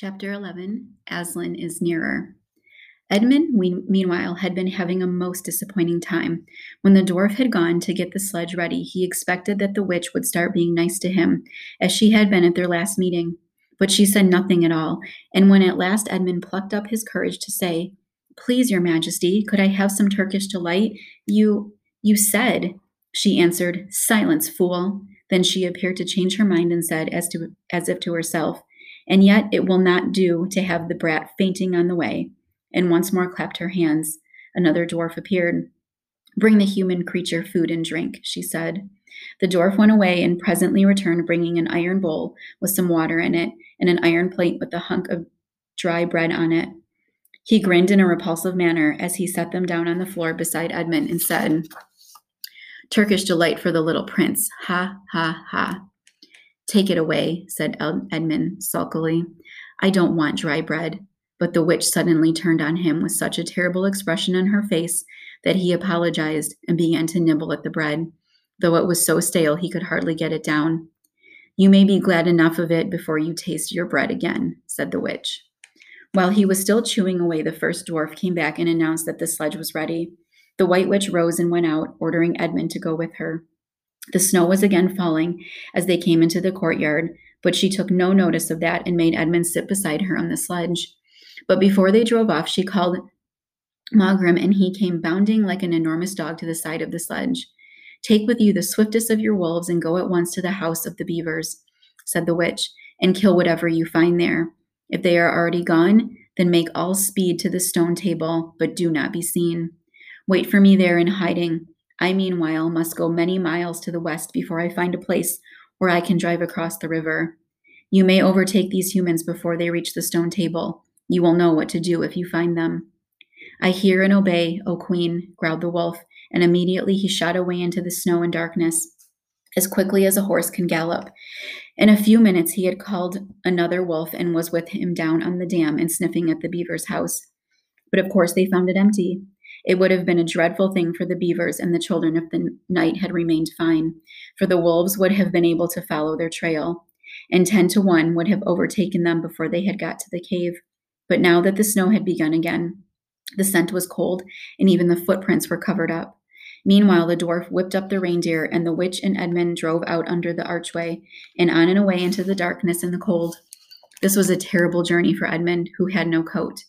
Chapter 11 Aslan is nearer. Edmund, meanwhile, had been having a most disappointing time. When the dwarf had gone to get the sledge ready, he expected that the witch would start being nice to him, as she had been at their last meeting. But she said nothing at all, and when at last Edmund plucked up his courage to say, Please, your majesty, could I have some Turkish delight? You, you said, she answered, Silence, fool. Then she appeared to change her mind and said, as, to, as if to herself, and yet it will not do to have the brat fainting on the way, and once more clapped her hands. Another dwarf appeared. Bring the human creature food and drink, she said. The dwarf went away and presently returned bringing an iron bowl with some water in it and an iron plate with a hunk of dry bread on it. He grinned in a repulsive manner as he set them down on the floor beside Edmund and said, Turkish delight for the little prince. Ha, ha, ha. Take it away, said Edmund sulkily. I don't want dry bread. But the witch suddenly turned on him with such a terrible expression on her face that he apologized and began to nibble at the bread, though it was so stale he could hardly get it down. You may be glad enough of it before you taste your bread again, said the witch. While he was still chewing away, the first dwarf came back and announced that the sledge was ready. The white witch rose and went out, ordering Edmund to go with her. The snow was again falling as they came into the courtyard, but she took no notice of that and made Edmund sit beside her on the sledge. But before they drove off, she called Maugrim, and he came bounding like an enormous dog to the side of the sledge. Take with you the swiftest of your wolves and go at once to the house of the beavers, said the witch, and kill whatever you find there. If they are already gone, then make all speed to the stone table, but do not be seen. Wait for me there in hiding. I, meanwhile, must go many miles to the west before I find a place where I can drive across the river. You may overtake these humans before they reach the stone table. You will know what to do if you find them. I hear and obey, O queen, growled the wolf, and immediately he shot away into the snow and darkness, as quickly as a horse can gallop. In a few minutes he had called another wolf and was with him down on the dam and sniffing at the beaver's house. But of course they found it empty. It would have been a dreadful thing for the beavers and the children if the night had remained fine, for the wolves would have been able to follow their trail, and ten to one would have overtaken them before they had got to the cave. But now that the snow had begun again, the scent was cold, and even the footprints were covered up. Meanwhile, the dwarf whipped up the reindeer, and the witch and Edmund drove out under the archway and on and away into the darkness and the cold. This was a terrible journey for Edmund, who had no coat.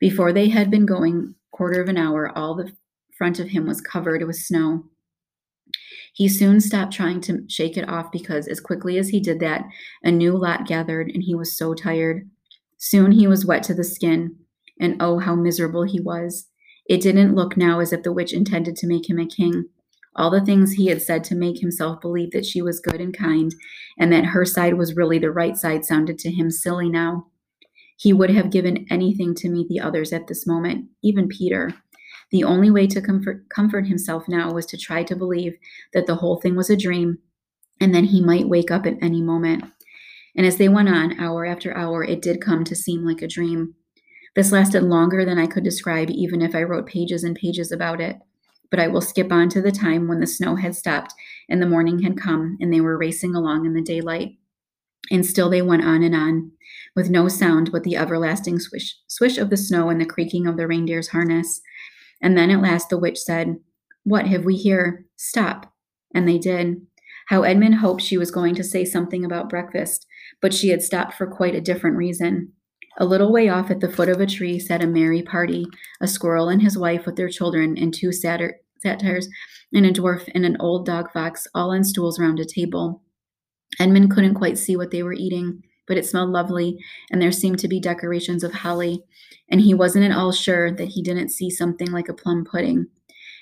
Before they had been going quarter of an hour, all the front of him was covered with snow. He soon stopped trying to shake it off because, as quickly as he did that, a new lot gathered, and he was so tired. Soon he was wet to the skin, and oh, how miserable he was. It didn't look now as if the witch intended to make him a king. All the things he had said to make himself believe that she was good and kind, and that her side was really the right side, sounded to him silly now. He would have given anything to meet the others at this moment, even Peter. The only way to comfort, comfort himself now was to try to believe that the whole thing was a dream and then he might wake up at any moment. And as they went on, hour after hour, it did come to seem like a dream. This lasted longer than I could describe, even if I wrote pages and pages about it. But I will skip on to the time when the snow had stopped and the morning had come and they were racing along in the daylight. And still they went on and on with no sound but the everlasting swish, swish of the snow and the creaking of the reindeer's harness. And then at last the witch said, What have we here? Stop. And they did. How Edmund hoped she was going to say something about breakfast, but she had stopped for quite a different reason. A little way off at the foot of a tree sat a merry party, a squirrel and his wife with their children, and two satyr, satyrs, and a dwarf and an old dog fox, all on stools round a table. Edmund couldn't quite see what they were eating, but it smelled lovely, and there seemed to be decorations of holly, and he wasn't at all sure that he didn't see something like a plum pudding.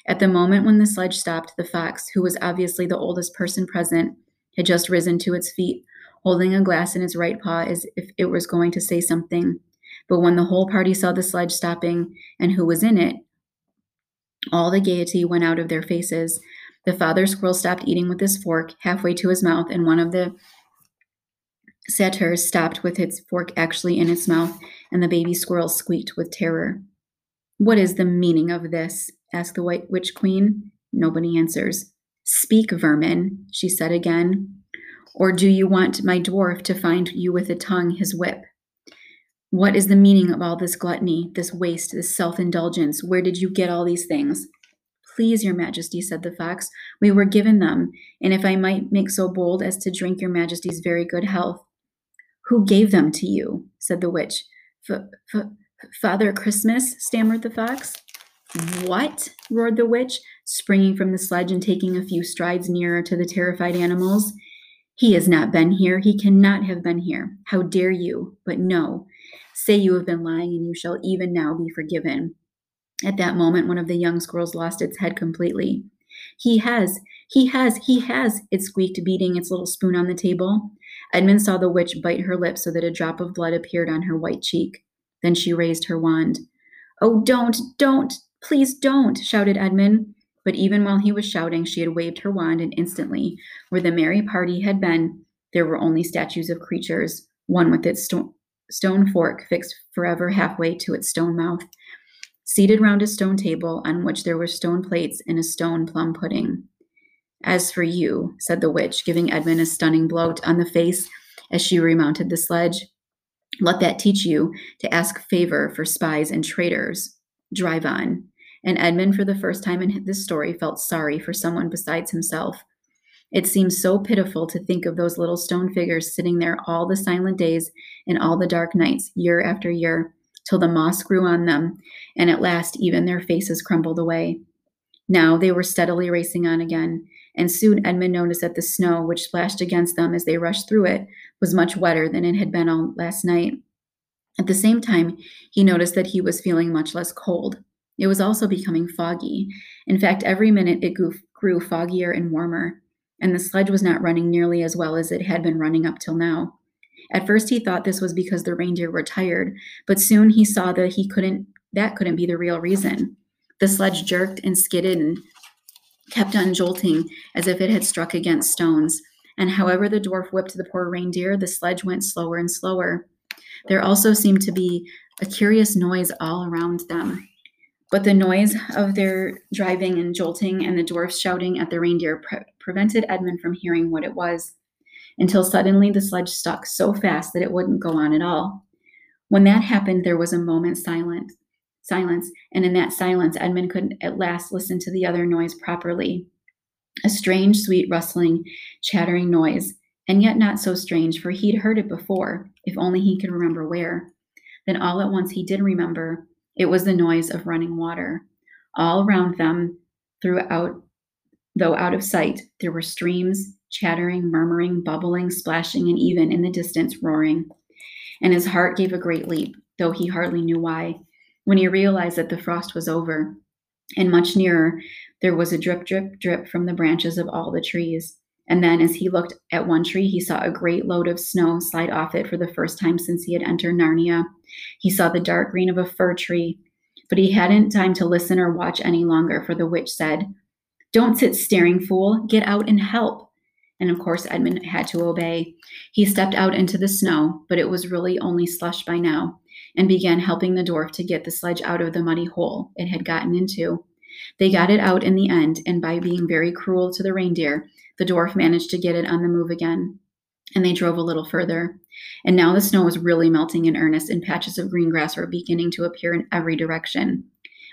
At the moment when the sledge stopped, the fox, who was obviously the oldest person present, had just risen to its feet, holding a glass in its right paw as if it was going to say something. But when the whole party saw the sledge stopping and who was in it, all the gaiety went out of their faces. The father squirrel stopped eating with his fork halfway to his mouth, and one of the satyrs stopped with its fork actually in its mouth, and the baby squirrel squeaked with terror. What is the meaning of this? asked the White Witch Queen. Nobody answers. Speak, vermin, she said again. Or do you want my dwarf to find you with a tongue his whip? What is the meaning of all this gluttony, this waste, this self indulgence? Where did you get all these things? Please, your majesty, said the fox, we were given them, and if I might make so bold as to drink your majesty's very good health. Who gave them to you? said the witch. Father Christmas, stammered the fox. What? roared the witch, springing from the sledge and taking a few strides nearer to the terrified animals. He has not been here. He cannot have been here. How dare you? But no. Say you have been lying, and you shall even now be forgiven. At that moment, one of the young squirrels lost its head completely. He has, he has, he has, it squeaked, beating its little spoon on the table. Edmund saw the witch bite her lip so that a drop of blood appeared on her white cheek. Then she raised her wand. Oh, don't, don't, please don't, shouted Edmund. But even while he was shouting, she had waved her wand, and instantly, where the merry party had been, there were only statues of creatures, one with its sto- stone fork fixed forever halfway to its stone mouth, seated round a stone table on which there were stone plates and a stone plum pudding. As for you, said the witch, giving Edmund a stunning blow on the face as she remounted the sledge, let that teach you to ask favor for spies and traitors. Drive on. And Edmund, for the first time in this story, felt sorry for someone besides himself. It seemed so pitiful to think of those little stone figures sitting there all the silent days and all the dark nights, year after year, till the moss grew on them, and at last even their faces crumbled away. Now they were steadily racing on again, and soon Edmund noticed that the snow, which splashed against them as they rushed through it, was much wetter than it had been all last night. At the same time, he noticed that he was feeling much less cold. It was also becoming foggy. In fact, every minute it grew, grew foggier and warmer, and the sledge was not running nearly as well as it had been running up till now. At first he thought this was because the reindeer were tired, but soon he saw that he couldn't that couldn't be the real reason. The sledge jerked and skidded and kept on jolting as if it had struck against stones. And however the dwarf whipped the poor reindeer, the sledge went slower and slower. There also seemed to be a curious noise all around them. But the noise of their driving and jolting and the dwarfs shouting at the reindeer pre- prevented Edmund from hearing what it was until suddenly the sledge stuck so fast that it wouldn't go on at all. When that happened, there was a moment's silence, silence, and in that silence, Edmund could at last listen to the other noise properly. A strange, sweet, rustling, chattering noise, and yet not so strange, for he'd heard it before, if only he could remember where. Then all at once he did remember. It was the noise of running water. All around them, throughout, though out of sight, there were streams, chattering, murmuring, bubbling, splashing, and even in the distance roaring. And his heart gave a great leap, though he hardly knew why, when he realized that the frost was over, and much nearer there was a drip, drip, drip from the branches of all the trees. And then, as he looked at one tree, he saw a great load of snow slide off it for the first time since he had entered Narnia. He saw the dark green of a fir tree, but he hadn't time to listen or watch any longer, for the witch said, Don't sit staring, fool. Get out and help and of course Edmund had to obey. He stepped out into the snow, but it was really only slush by now, and began helping the dwarf to get the sledge out of the muddy hole it had gotten into. They got it out in the end, and by being very cruel to the reindeer, the dwarf managed to get it on the move again. And they drove a little further. And now the snow was really melting in earnest, and patches of green grass were beginning to appear in every direction.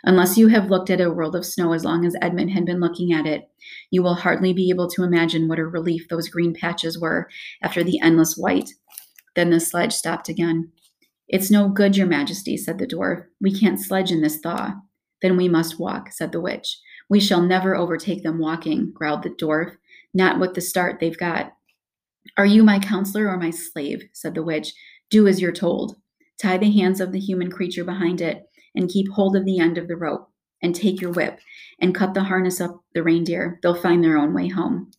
Unless you have looked at a world of snow as long as Edmund had been looking at it, you will hardly be able to imagine what a relief those green patches were after the endless white. Then the sledge stopped again. It's no good, your majesty, said the dwarf. We can't sledge in this thaw. Then we must walk, said the witch. We shall never overtake them walking, growled the dwarf, not with the start they've got. Are you my counselor or my slave? said the witch. Do as you're told. Tie the hands of the human creature behind it and keep hold of the end of the rope and take your whip and cut the harness up the reindeer. They'll find their own way home.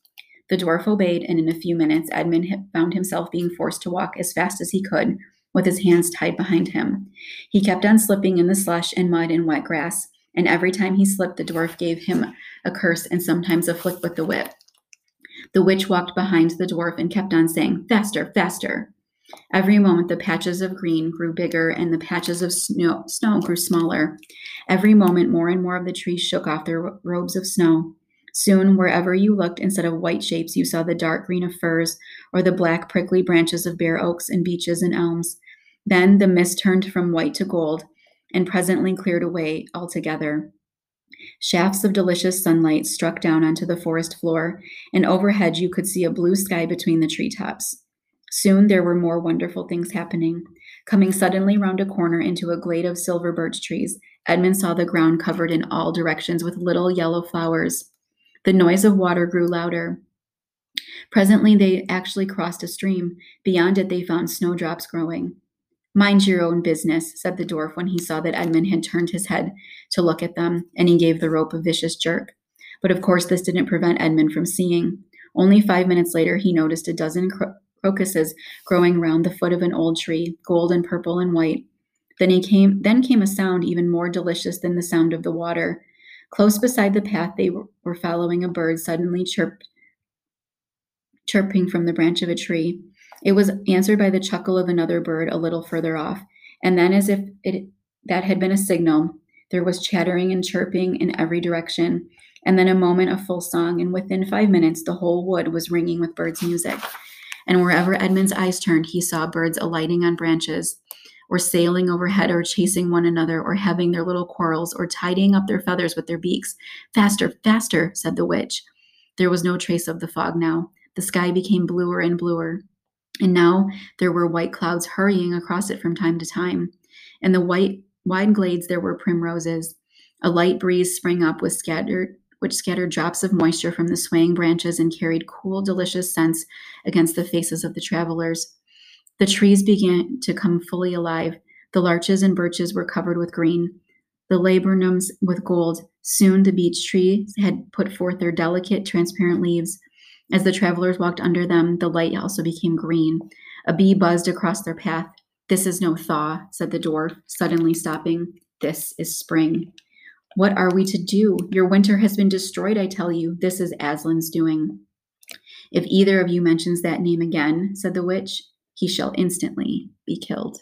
The dwarf obeyed, and in a few minutes, Edmund found himself being forced to walk as fast as he could with his hands tied behind him. He kept on slipping in the slush and mud and wet grass, and every time he slipped, the dwarf gave him a curse and sometimes a flick with the whip. The witch walked behind the dwarf and kept on saying, Faster, faster. Every moment the patches of green grew bigger and the patches of snow, snow grew smaller. Every moment more and more of the trees shook off their robes of snow. Soon, wherever you looked, instead of white shapes, you saw the dark green of firs or the black prickly branches of bare oaks and beeches and elms. Then the mist turned from white to gold and presently cleared away altogether. Shafts of delicious sunlight struck down onto the forest floor, and overhead you could see a blue sky between the treetops. Soon there were more wonderful things happening. Coming suddenly round a corner into a glade of silver birch trees, Edmund saw the ground covered in all directions with little yellow flowers. The noise of water grew louder. Presently they actually crossed a stream. Beyond it they found snowdrops growing. Mind your own business, said the dwarf when he saw that Edmund had turned his head to look at them, and he gave the rope a vicious jerk. But of course, this didn't prevent Edmund from seeing. Only five minutes later, he noticed a dozen crocuses growing round the foot of an old tree, gold and purple and white. Then he came then came a sound even more delicious than the sound of the water. Close beside the path they were following a bird suddenly chirped chirping from the branch of a tree. It was answered by the chuckle of another bird a little further off, and then as if it that had been a signal, there was chattering and chirping in every direction, and then a moment of full song, and within five minutes the whole wood was ringing with birds' music. And wherever Edmund's eyes turned, he saw birds alighting on branches, or sailing overhead, or chasing one another, or having their little quarrels, or tidying up their feathers with their beaks. Faster, faster, said the witch. There was no trace of the fog now. The sky became bluer and bluer, and now there were white clouds hurrying across it from time to time. In the white wide glades there were primroses. A light breeze sprang up with scattered which scattered drops of moisture from the swaying branches and carried cool, delicious scents against the faces of the travelers. The trees began to come fully alive. The larches and birches were covered with green, the laburnums with gold. Soon the beech trees had put forth their delicate, transparent leaves. As the travelers walked under them, the light also became green. A bee buzzed across their path. This is no thaw, said the dwarf, suddenly stopping. This is spring. What are we to do? Your winter has been destroyed, I tell you. This is Aslan's doing. If either of you mentions that name again, said the witch, he shall instantly be killed.